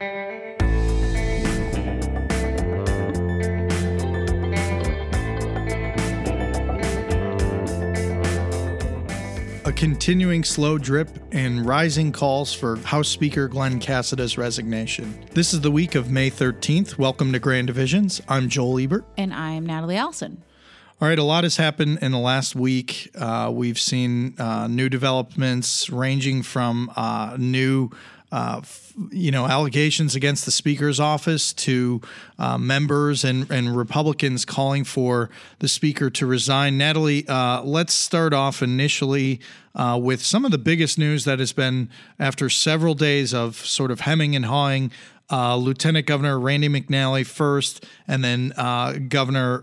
A continuing slow drip and rising calls for House Speaker Glen Casada's resignation. This is the week of May 13th. Welcome to Grand Divisions. I'm Joel Ebert. And I'm Natalie Allison. All right, a lot has happened in the last week. Uh, we've seen uh, new developments ranging from uh, new uh, you know, allegations against the Speaker's office to uh, members and, and Republicans calling for the Speaker to resign. Natalie, uh, let's start off initially uh, with some of the biggest news that has been after several days of sort of hemming and hawing. Uh, Lieutenant Governor Randy McNally first, and then uh, Governor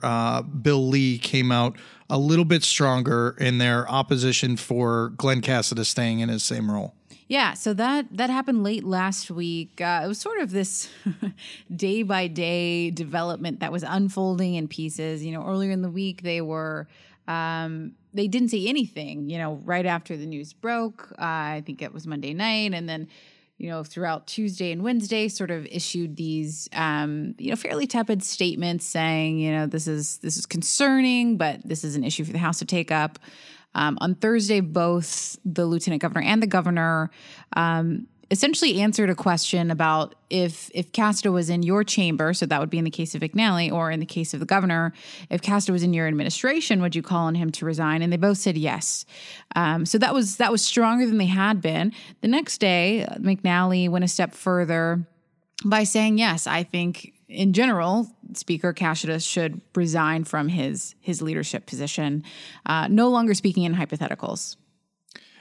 Bill Lee came out a little bit stronger in their opposition for Glen Casada staying in his same role. Yeah, so that that happened late last week. Uh, it was sort of this day by day development that was unfolding in pieces. You know, earlier in the week they were um, they didn't say anything. You know, right after the news broke, uh, I think it was Monday night, and then you know throughout Tuesday and Wednesday, sort of issued these um, you know fairly tepid statements saying you know this is this is concerning, but this is an issue for the House to take up. Um, on Thursday, both the lieutenant governor and the governor um, essentially answered a question about if if Casada was in your chamber, so that would be in the case of McNally, or in the case of the governor, if Casada was in your administration, would you call on him to resign? And they both said yes. Um, so that was that was stronger than they had been. The next day, McNally went a step further by saying yes. I think in general, Speaker Casada should resign from his his leadership position, uh, no longer speaking in hypotheticals.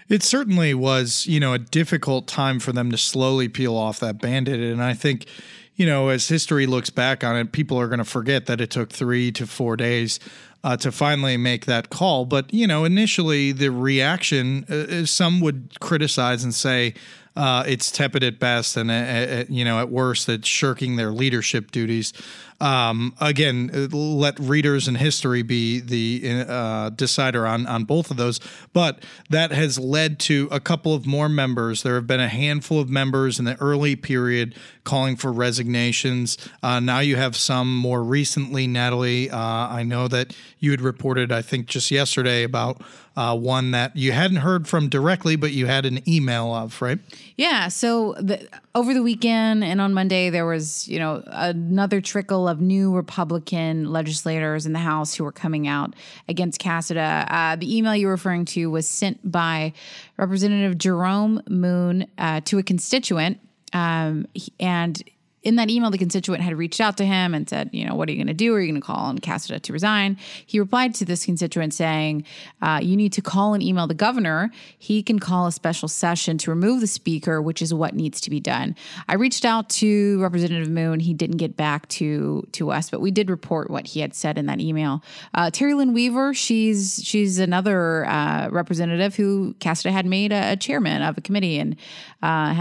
It certainly was, you know, a difficult time for them to slowly peel off that bandit, and I think, you know, as history looks back on it, people are going to forget that it took three to four days uh, to finally make that call. But you know, initially the reaction, uh, some would criticize and say, uh, it's tepid at best, and uh, you know at worst, it's shirking their leadership duties. Um, again, let readers and history be the uh, decider on on both of those. But that has led to a couple of more members. There have been a handful of members in the early period calling for resignations. Uh, now you have some more recently, Natalie. Uh, I know that you had reported, I think, just yesterday about uh, one that you hadn't heard from directly, but you had an email of, right? Yeah. So the, over the weekend and on Monday, there was, you know, another trickle of new Republican legislators in the House who were coming out against Casada. Uh, the email you're referring to was sent by Representative Jerome Moon uh, to a constituent. Um, and in that email, the constituent had reached out to him and said, you know, what are you going to do? Are you going to call on Casada to resign? He replied to this constituent saying, uh, you need to call and email the governor. He can call a special session to remove the speaker, which is what needs to be done. I reached out to Representative Moon. He didn't get back to to us, but we did report what he had said in that email. Uh, Terry Lynn Weaver, she's she's another uh, representative who Casada had made a, a, chairman of a committee and uh,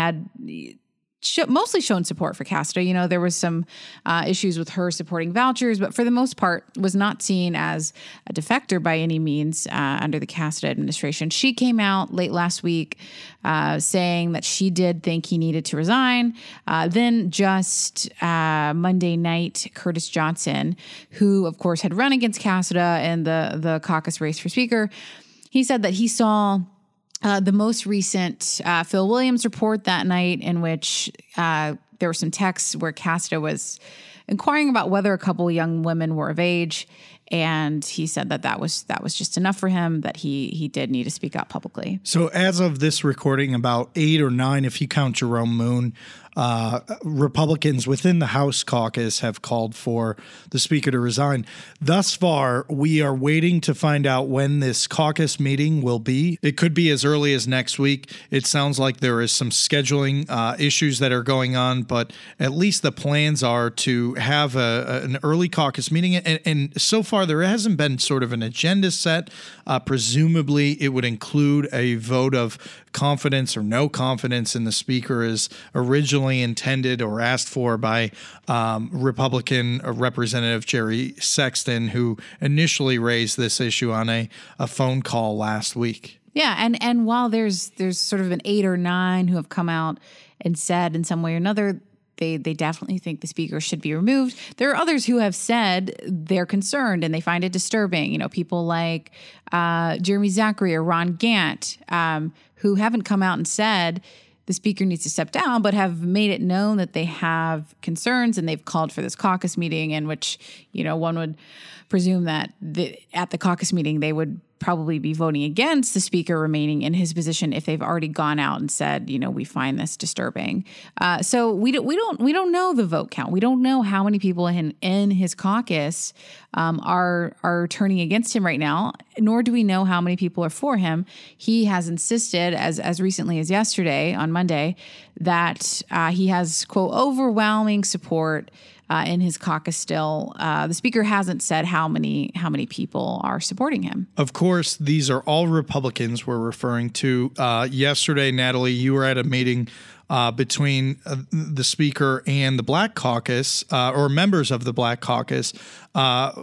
mostly shown support for Casada. You know, there was some uh, issues with her supporting vouchers, but for the most part, was not seen as a defector by any means uh, under the Casada administration. She came out late last week uh, saying that she did think he needed to resign. Uh, then just uh, Monday night, Curtis Johnson, who of course had run against Casada in the the caucus race for Speaker, he said that he saw uh, the most recent uh, Phil Williams report that night, in which uh, there were some texts where Casada was inquiring about whether a couple young women were of age, and he said that that was that was just enough for him that he he did need to speak out publicly. So as of this recording, about eight or nine, if you count Jerome Moon, uh, Republicans within the House caucus have called for the Speaker to resign. Thus far, we are waiting to find out when this caucus meeting will be. It could be as early as next week. It sounds like there is some scheduling uh, issues that are going on, but at least the plans are to have a, an early caucus meeting. And, and, so far, there hasn't been sort of an agenda set. Uh, presumably, it would include a vote of confidence or no confidence in the Speaker as originally intended or asked for by um, Republican Representative Jerry Sexton, who initially raised this issue on a, a phone call last week. Yeah, and and while there's there's sort of an eight or nine who have come out and said in some way or another they they definitely think the speaker should be removed. There are others who have said they're concerned and they find it disturbing. You know, people like uh, Jeremy Zachary or Ron Gant, um, who haven't come out and said the speaker needs to step down, but have made it known that they have concerns and they've called for this caucus meeting in which, you know, one would presume that the, at the caucus meeting they would probably be voting against the speaker remaining in his position if they've already gone out and said, you know, we find this disturbing. Uh, so we don't we don't we don't know the vote count. We don't know how many people in in his caucus um, are are turning against him right now. Nor do we know how many people are for him. He has insisted, as as recently as yesterday on Monday, that uh, he has quote overwhelming support uh, in his caucus still. Uh, the speaker hasn't said how many how many people are supporting him. Of course, these are all Republicans we're referring to. Uh, yesterday, Natalie, you were at a meeting uh, between uh, the speaker and the Black Caucus, uh, or members of the Black Caucus. Uh,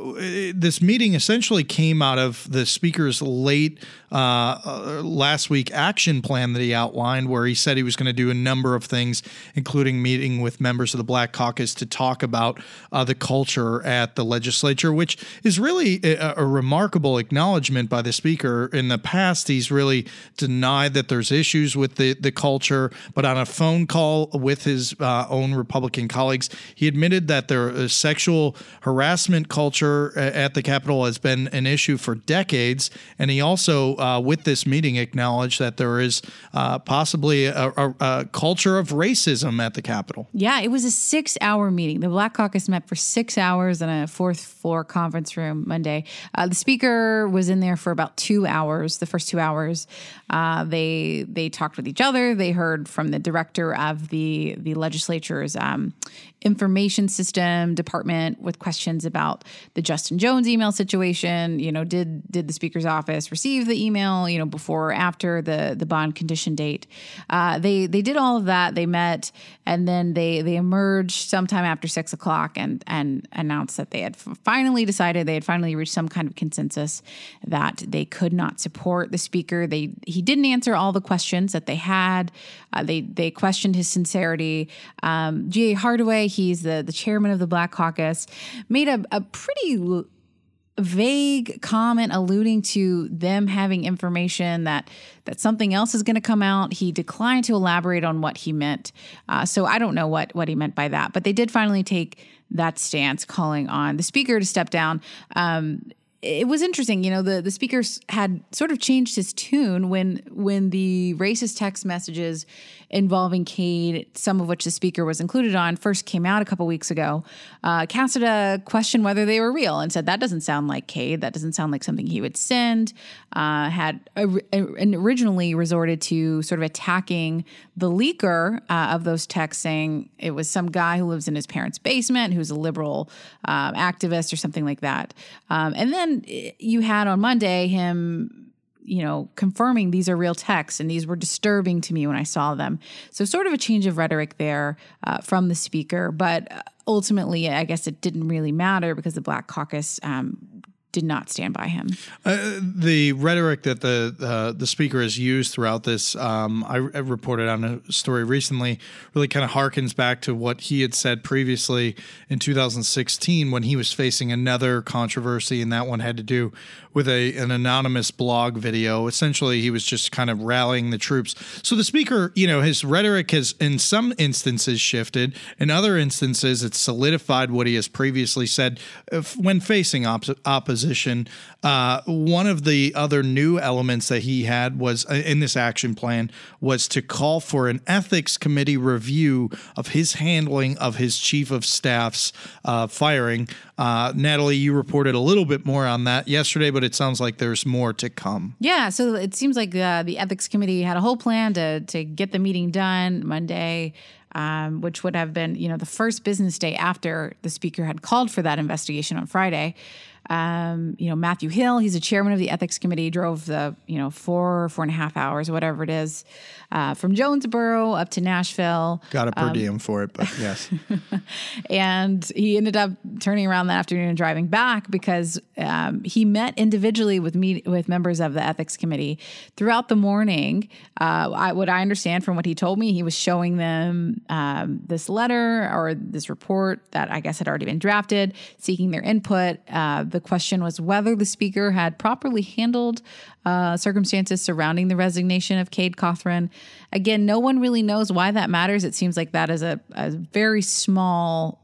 this meeting essentially came out of the speaker's late uh, uh, last week action plan that he outlined, where he said he was going to do a number of things, including meeting with members of the Black Caucus to talk about the culture at the legislature, which is really a, a remarkable acknowledgement by the speaker. In the past, he's really denied that there's issues with the, the culture, but on a phone call with his uh, own Republican colleagues, he admitted that there is sexual harassment culture at the Capitol has been an issue for decades. And he also, uh, with this meeting, acknowledged that there is uh, possibly a, a, a, culture of racism at the Capitol. Yeah, it was a six hour meeting. The Black Caucus met for six hours in a fourth floor conference room Monday. Uh, the speaker was in there for about two hours, the first two hours. Uh, they, they talked with each other, they heard from the director director of the the legislature's um, information system department with questions about the Justin Jones email situation. You know, did did the speaker's office receive the email? You know, before or after the the bond condition date? Uh, they they did all of that. They met and then they they emerged sometime after six o'clock and and announced that they had finally decided they had finally reached some kind of consensus that they could not support the speaker. They he didn't answer all the questions that they had. Uh, they they questioned his sincerity. Um, G.A. Hardaway He's the, the chairman of the Black Caucus, made a, a pretty vague comment alluding to them having information that that something else is going to come out. He declined to elaborate on what he meant, uh, so I don't know what what he meant by that. But they did finally take that stance, calling on the speaker to step down. Um, it was interesting, you know, the the speaker had sort of changed his tune when when the racist text messages involving Cade, some of which the speaker was included on, first came out a couple weeks ago, uh, Casada questioned whether they were real and said that doesn't sound like Cade. That doesn't sound like something he would send. Uh, had a, originally resorted to sort of attacking the leaker uh, of those texts, saying it was some guy who lives in his parents' basement who's a liberal uh, activist or something like that. Um, and then eh, you had on Monday him you know, confirming these are real texts and these were disturbing to me when I saw them. So, sort of a change of rhetoric there uh, from the speaker, but ultimately, I guess it didn't really matter because the Black Caucus um, did not stand by him. Uh, the rhetoric that the uh, the speaker has used throughout this, um, I, I, reported on a story recently, really kind of harkens back to what he had said previously in 2016 when he was facing another controversy, and that one had to do with a an anonymous blog video. Essentially, he was just kind of rallying the troops. So the speaker, you know, his rhetoric has in some instances shifted, in other instances, it's solidified what he has previously said uh, when facing op- opposition position. Uh, one of the other new elements that he had was uh, in this action plan was to call for an ethics committee review of his handling of his chief of staff's uh, firing. Uh, Natalie, you reported a little bit more on that yesterday, but it sounds like there's more to come. Yeah, so it seems like uh, the ethics committee had a whole plan to to get the meeting done Monday. Um, which would have been, you know, the first business day after the speaker had called for that investigation on Friday. Um, you know, Matthew Hill, he's a chairman of the ethics committee, drove the, you know, four, four and a half hours, whatever it is, uh, from Jonesborough up to Nashville. Got a per um, diem for it, but yes. and he ended up turning around that afternoon and driving back because um, he met individually with me with members of the ethics committee throughout the morning. Uh, I, what I understand from what he told me, he was showing them um, this letter or this report that I guess had already been drafted, seeking their input. Uh, the question was whether the speaker had properly handled uh, circumstances surrounding the resignation of Cade Cothran. Again, no one really knows why that matters. It seems like that is a, a very small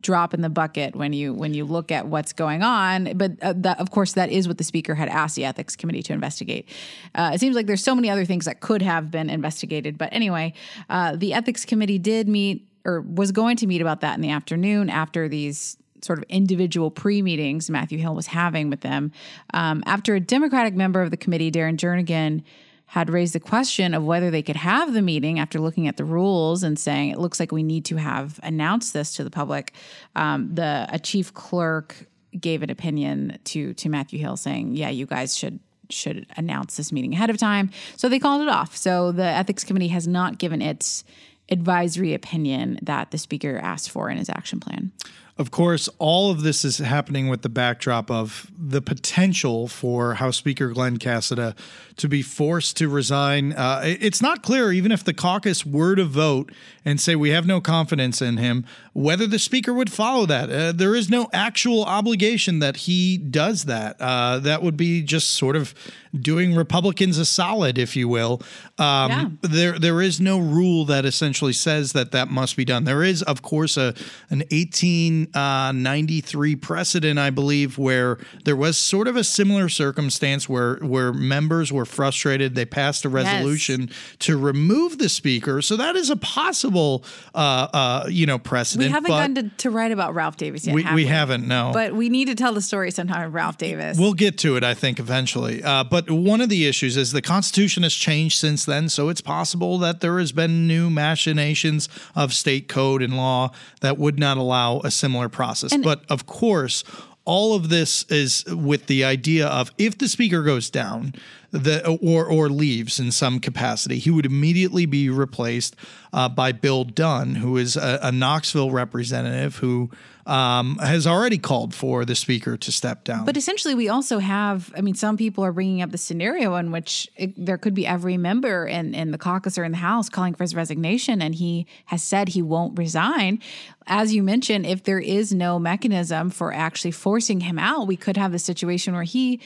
drop in the bucket when you when you look at what's going on. But uh, that, of course, that is what the speaker had asked the ethics committee to investigate. Uh, it seems like there's so many other things that could have been investigated. But anyway, uh, the ethics committee did meet or was going to meet about that in the afternoon after these sort of individual pre meetings Matthew Hill was having with them. Um, after a Democratic member of the committee, Darren Jernigan, had raised the question of whether they could have the meeting after looking at the rules and saying it looks like we need to have announced this to the public. Um, the a chief clerk gave an opinion to to Matthew Hill saying, "Yeah, you guys should." should announce this meeting ahead of time. So they called it off. So the ethics committee has not given its advisory opinion that the speaker asked for in his action plan. Of course, all of this is happening with the backdrop of the potential for House Speaker Glen Casada to be forced to resign. Uh, it's not clear, even if the caucus were to vote and say we have no confidence in him, whether the Speaker would follow that. Uh, there is no actual obligation that he does that. Uh, that would be just sort of doing Republicans a solid, if you will. Um, yeah. There, there is no rule that essentially says that that must be done. There is, of course, a an 18 1993 precedent, I believe, where there was sort of a similar circumstance where where members were frustrated. They passed a resolution yes. to remove the speaker. So that is a possible, uh, uh, you know, precedent. We haven't gotten to, to, write about Ralph Davis yet. We, have we? we haven't, no. But we need to tell the story sometime of Ralph Davis. We'll get to it, I think, eventually. Uh, but one of the issues is the Constitution has changed since then, so it's possible that there has been new machinations of state code and law that would not allow a similar process. And but of course, all of this is with the idea of if the speaker goes down, the or or leaves in some capacity, he would immediately be replaced uh, by Bill Dunn, who is a, a Knoxville representative who um, has already called for the speaker to step down. But essentially, we also have. I mean, some people are bringing up the scenario in which it, there could be every member in in the caucus or in the House calling for his resignation, and he has said he won't resign. As you mentioned, if there is no mechanism for actually forcing him out, we could have the situation where he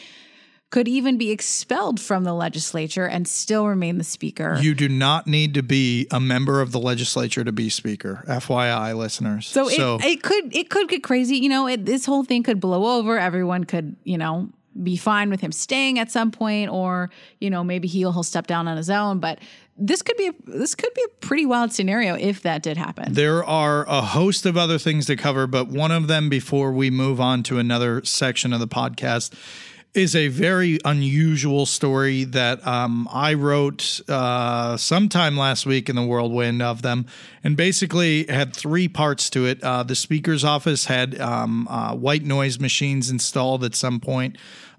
could even be expelled from the legislature and still remain the speaker. You do not need to be a member of the legislature to be speaker. FYI, listeners. So, so it, it, could it could get crazy. You know, it, this whole thing could blow over. Everyone could, you know, be fine with him staying at some point, or you know, maybe he'll he'll step down on his own. But this could be a, this could be a pretty wild scenario if that did happen. There are a host of other things to cover, but one of them before we move on to another section of the podcast is a very unusual story that um, I wrote uh, sometime last week in the whirlwind of them, and basically had three parts to it. Uh, the speaker's office had um, uh, white noise machines installed at some point.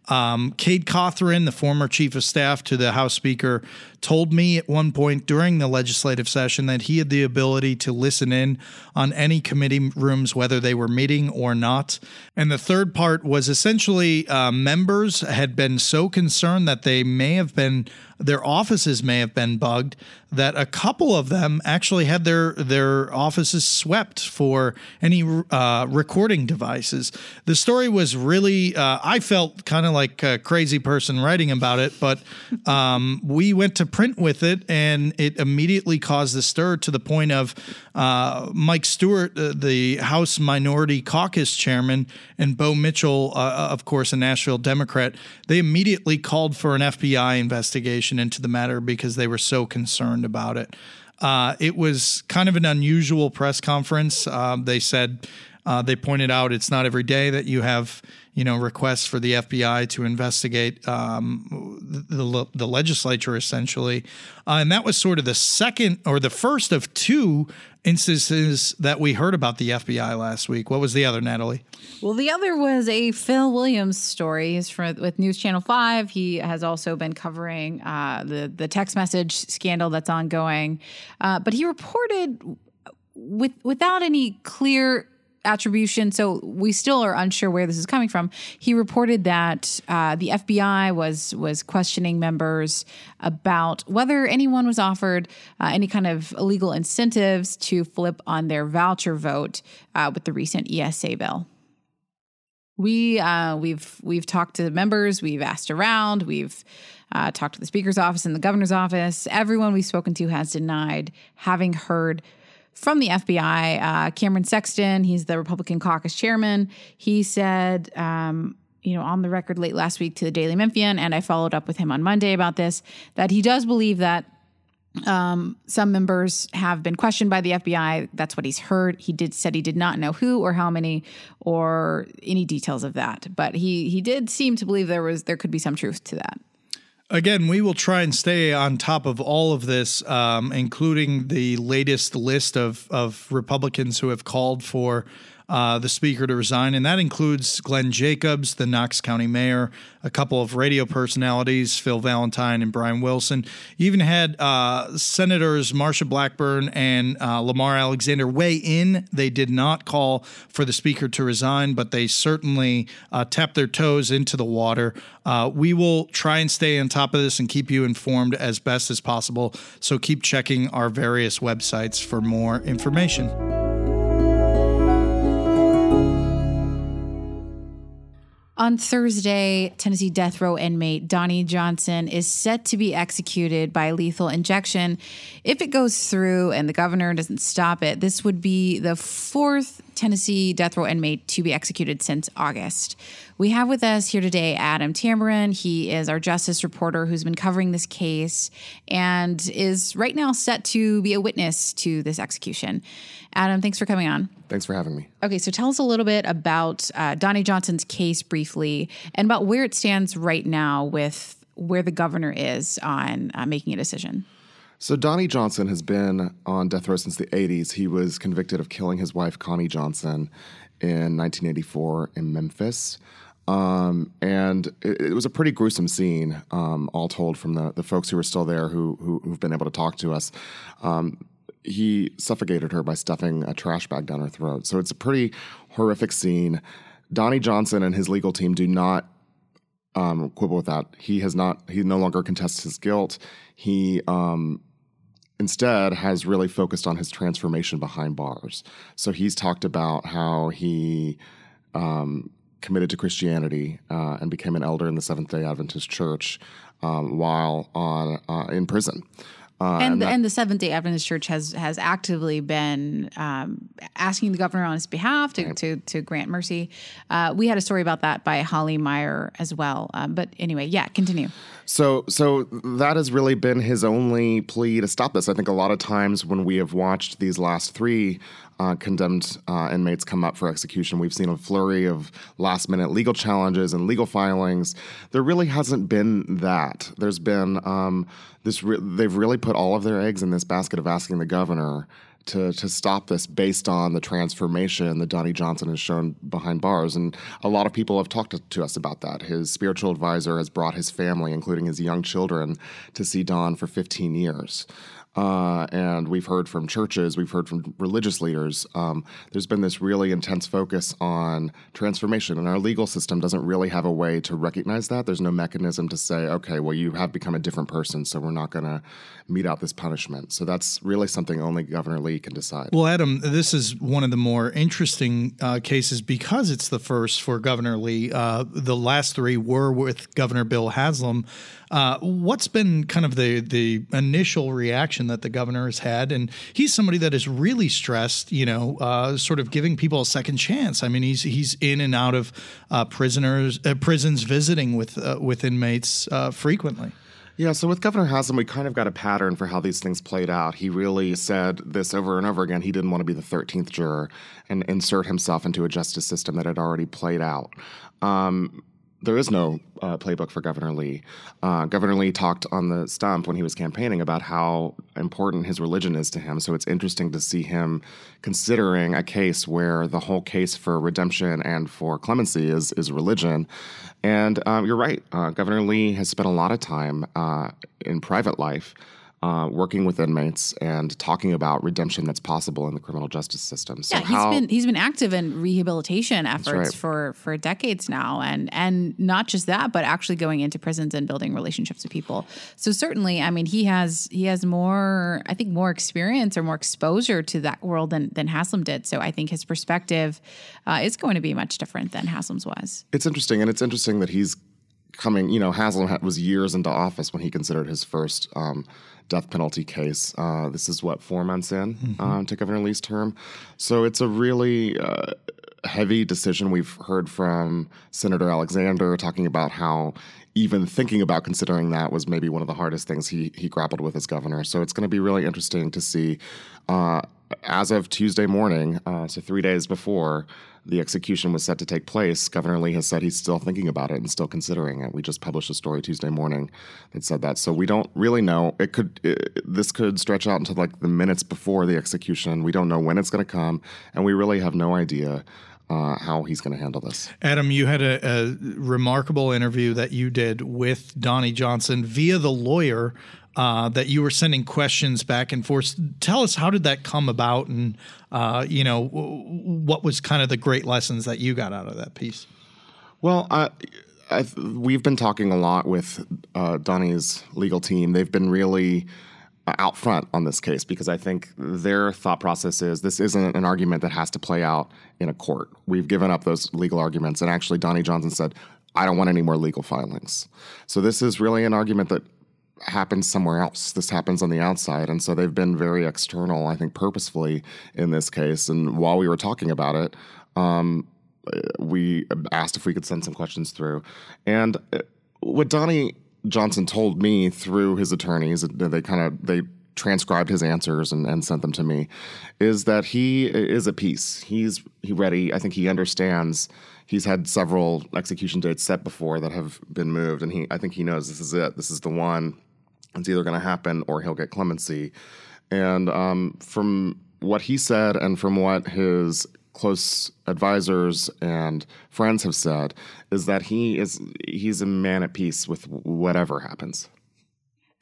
Um, Cade Cothran, the former chief of staff to the House Speaker, told me at one point during the legislative session that he had the ability to listen in on any committee rooms, whether they were meeting or not. And the third part was essentially uh, members had been so concerned that they may have been their offices may have been bugged that a couple of them actually had their their offices swept for any uh, recording devices. The story was really uh, I felt kind of like a crazy person writing about it, but um, we went to print with it, and it immediately caused a stir to the point of uh, Mike Stewart, uh, the House Minority Caucus chairman, and Bo Mitchell, uh, of course, a Nashville Democrat. They immediately called for an FBI investigation into the matter because they were so concerned about it. Uh, it was kind of an unusual press conference. Uh, they said Uh, they pointed out it's not every day that you have you know requests for the FBI to investigate um, the, the legislature essentially, uh, and that was sort of the second or the first of two instances that we heard about the FBI last week. What was the other, Natalie? Well, the other was a Phil Williams story. He's for, with News Channel Five. He has also been covering uh, the the text message scandal that's ongoing, uh, but he reported with without any clear attribution. So we still are unsure where this is coming from. He reported that uh, the FBI was was questioning members about whether anyone was offered uh, any kind of illegal incentives to flip on their voucher vote uh, with the recent ESA bill. We uh, we've we've talked to members, we've asked around, we've uh, talked to the speaker's office and the governor's office. Everyone we've spoken to has denied having heard from the FBI. Uh, Cameron Sexton, he's the Republican caucus chairman. He said, um, you know, on the record late last week to the Daily Memphian, and I followed up with him on Monday about this, that he does believe that um, some members have been questioned by the FBI. That's what he's heard. He did said he did not know who or how many or any details of that, but he he did seem to believe there was there could be some truth to that. Again, we will try and stay on top of all of this, um, including the latest list of, of Republicans who have called for uh, the speaker to resign, and that includes Glenn Jacobs, the Knox County mayor, a couple of radio personalities, Phil Valentine and Brian Wilson. You even had uh, Senators Marsha Blackburn and uh, Lamar Alexander weigh in. They did not call for the speaker to resign, but they certainly uh, tapped their toes into the water. Uh, we will try and stay on top of this and keep you informed as best as possible. So keep checking our various websites for more information. On Thursday, Tennessee death row inmate Donnie Johnson is set to be executed by lethal injection. If it goes through and the governor doesn't stop it, this would be the fourth Tennessee death row inmate to be executed since August. We have with us here today Adam Tamburin. He is our justice reporter who's been covering this case and is right now set to be a witness to this execution. Adam, thanks for coming on. Thanks for having me. Okay, so tell us a little bit about uh, Donnie Johnson's case briefly and about where it stands right now with where the governor is on uh, making a decision. So, Donnie Johnson has been on death row since the 80s. He was convicted of killing his wife, Connie Johnson, in 1984 in Memphis. Um, and it, it, was a pretty gruesome scene, um, all told, from the, the folks who were still there who, who, have been able to talk to us. Um, he suffocated her by stuffing a trash bag down her throat. So it's a pretty horrific scene. Donnie Johnson and his legal team do not um, quibble with that. He has not. He no longer contests his guilt. He um, instead has really focused on his transformation behind bars. So he's talked about how he um, committed to Christianity uh, and became an elder in the Seventh Day Adventist Church um, while on uh, in prison. Uh, and, and, the, and the Seventh Day Adventist Church has has actively been um, asking the governor on his behalf to right. to, to, grant mercy. Uh, we had a story about that by Holly Meyer as well. Um, but anyway, yeah, continue. So so that has really been his only plea to stop this. I think a lot of times when we have watched these last three uh, condemned uh, inmates come up for execution. We've seen a flurry of last minute legal challenges and legal filings. There really hasn't been that. There's been um, this, re- they've really put all of their eggs in this basket of asking the governor to to stop this based on the transformation that Donnie Johnson has shown behind bars. And a lot of people have talked to, to, us about that. His spiritual advisor has brought his family, including his young children, to see Don for 15 years. Uh, and we've heard from churches, we've heard from religious leaders. Um, there's been this really intense focus on transformation, and our legal system doesn't really have a way to recognize that. There's no mechanism to say, okay, well, you have become a different person, so we're not going to mete out this punishment. So that's really something only Governor Lee can decide. Well, Adam, this is one of the more interesting uh, cases because it's the first for Governor Lee. Uh, the last three were with Governor Bill Haslam. Uh, what's been kind of the the initial reaction that the governor has had? And he's somebody that is really stressed, you know, uh, sort of giving people a second chance. I mean, he's he's in and out of uh, prisoners uh, prisons, visiting with uh, with inmates uh, frequently. Yeah, so with Governor Haslam, we kind of got a pattern for how these things played out. He really said this over and over again. He didn't want to be the 13th juror and insert himself into a justice system that had already played out. Um, there is no uh, playbook for Governor Lee. Uh, Governor Lee talked on the stump when he was campaigning about how important his religion is to him. So it's interesting to see him considering a case where the whole case for redemption and for clemency is is religion. And um, you're right. Uh, Governor Lee has spent a lot of time uh, in private life uh, working with inmates and talking about redemption that's possible in the criminal justice system. So yeah, he's how, been he's been active in rehabilitation efforts right. for for decades now, and and not just that, but actually going into prisons and building relationships with people. So certainly, I mean, he has he has more, I think, more experience or more exposure to that world than than Haslam did. So I think his perspective uh, is going to be much different than Haslam's was. It's interesting, and it's interesting that he's coming. You know, Haslam was years into office when he considered his first. Um, death penalty case. Uh, this is what four months in mm-hmm. uh, to Governor Lee's term, so it's a really uh, heavy decision. We've heard from Senator Alexander talking about how even thinking about considering that was maybe one of the hardest things he he grappled with as governor. So it's going to be really interesting to see. Uh, as of Tuesday morning, uh, so three days before the execution was set to take place, Governor Lee has said he's still thinking about it and still considering it. We just published a story Tuesday morning that said that. So we don't really know. It could it, this could stretch out until like the minutes before the execution. We don't know when it's going to come, and we really have no idea. Uh, how he's going to handle this. Adam, you had a, a, remarkable interview that you did with Donnie Johnson via the lawyer uh, that you were sending questions back and forth. Tell us how did that come about, and uh, you know what was kind of the great lessons that you got out of that piece. Well, I, we've been talking a lot with uh, Donnie's legal team. They've been really uh, out front on this case because I think their thought process is this isn't an argument that has to play out in a court. We've given up those legal arguments, and actually, Donnie Johnson said. I don't want any more legal filings. So, this is really an argument that happens somewhere else. This happens on the outside. And so they've been very external, I think, purposefully in this case. And while we were talking about it, um, we asked if we could send some questions through. And uh, what Donnie Johnson told me through his attorneys, they kind of they transcribed his answers and, and sent them to me, is that he is at peace. He's he ready. I think he understands. He's had several execution dates set before that have been moved, and he I think he knows this is it. This is the one it's either going to happen or he'll get clemency. And um, from what he said and from what his close advisors and friends have said is that he is he's a man at peace with whatever happens.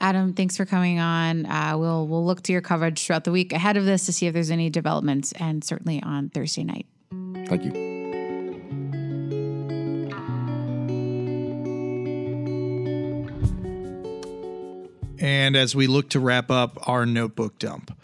Adam, thanks for coming on. Uh, we'll we'll look to your coverage throughout the week ahead of this to see if there's any developments, and certainly on Thursday night. Thank you. And as we look to wrap up our notebook dump,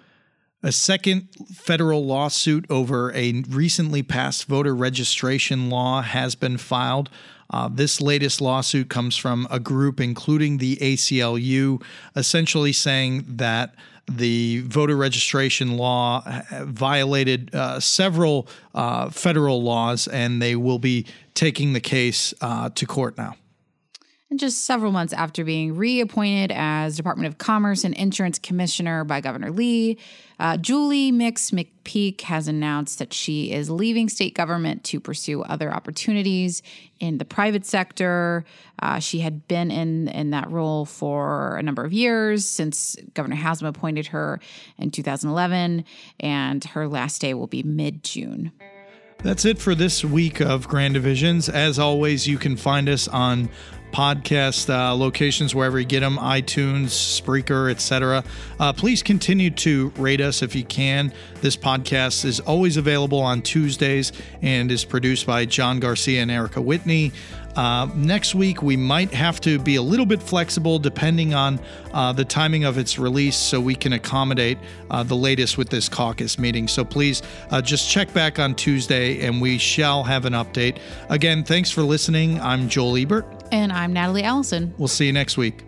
a second federal lawsuit over a recently passed voter registration law has been filed. Uh, this latest lawsuit comes from a group, including the ACLU, essentially saying that the voter registration law violated uh, several uh, federal laws, and they will be taking the case uh, to court now. And just several months after being reappointed as Department of Commerce and Insurance Commissioner by Governor Lee, uh, Julie Mix McPeak has announced that she is leaving state government to pursue other opportunities in the private sector. Uh, she had been in, in that role for a number of years since Governor Haslam appointed her in 2011, and her last day will be mid June. That's it for this week of Grand Divisions. As always, you can find us on podcast uh, locations wherever you get them itunes spreaker etc uh, please continue to rate us if you can this podcast is always available on tuesdays and is produced by john garcia and erica whitney uh, next week, we might have to be a little bit flexible depending on uh, the timing of its release so we can accommodate uh, the latest with this caucus meeting. So please uh, just check back on Tuesday and we shall have an update. Again, thanks for listening. I'm Joel Ebert. And I'm Natalie Allison. We'll see you next week.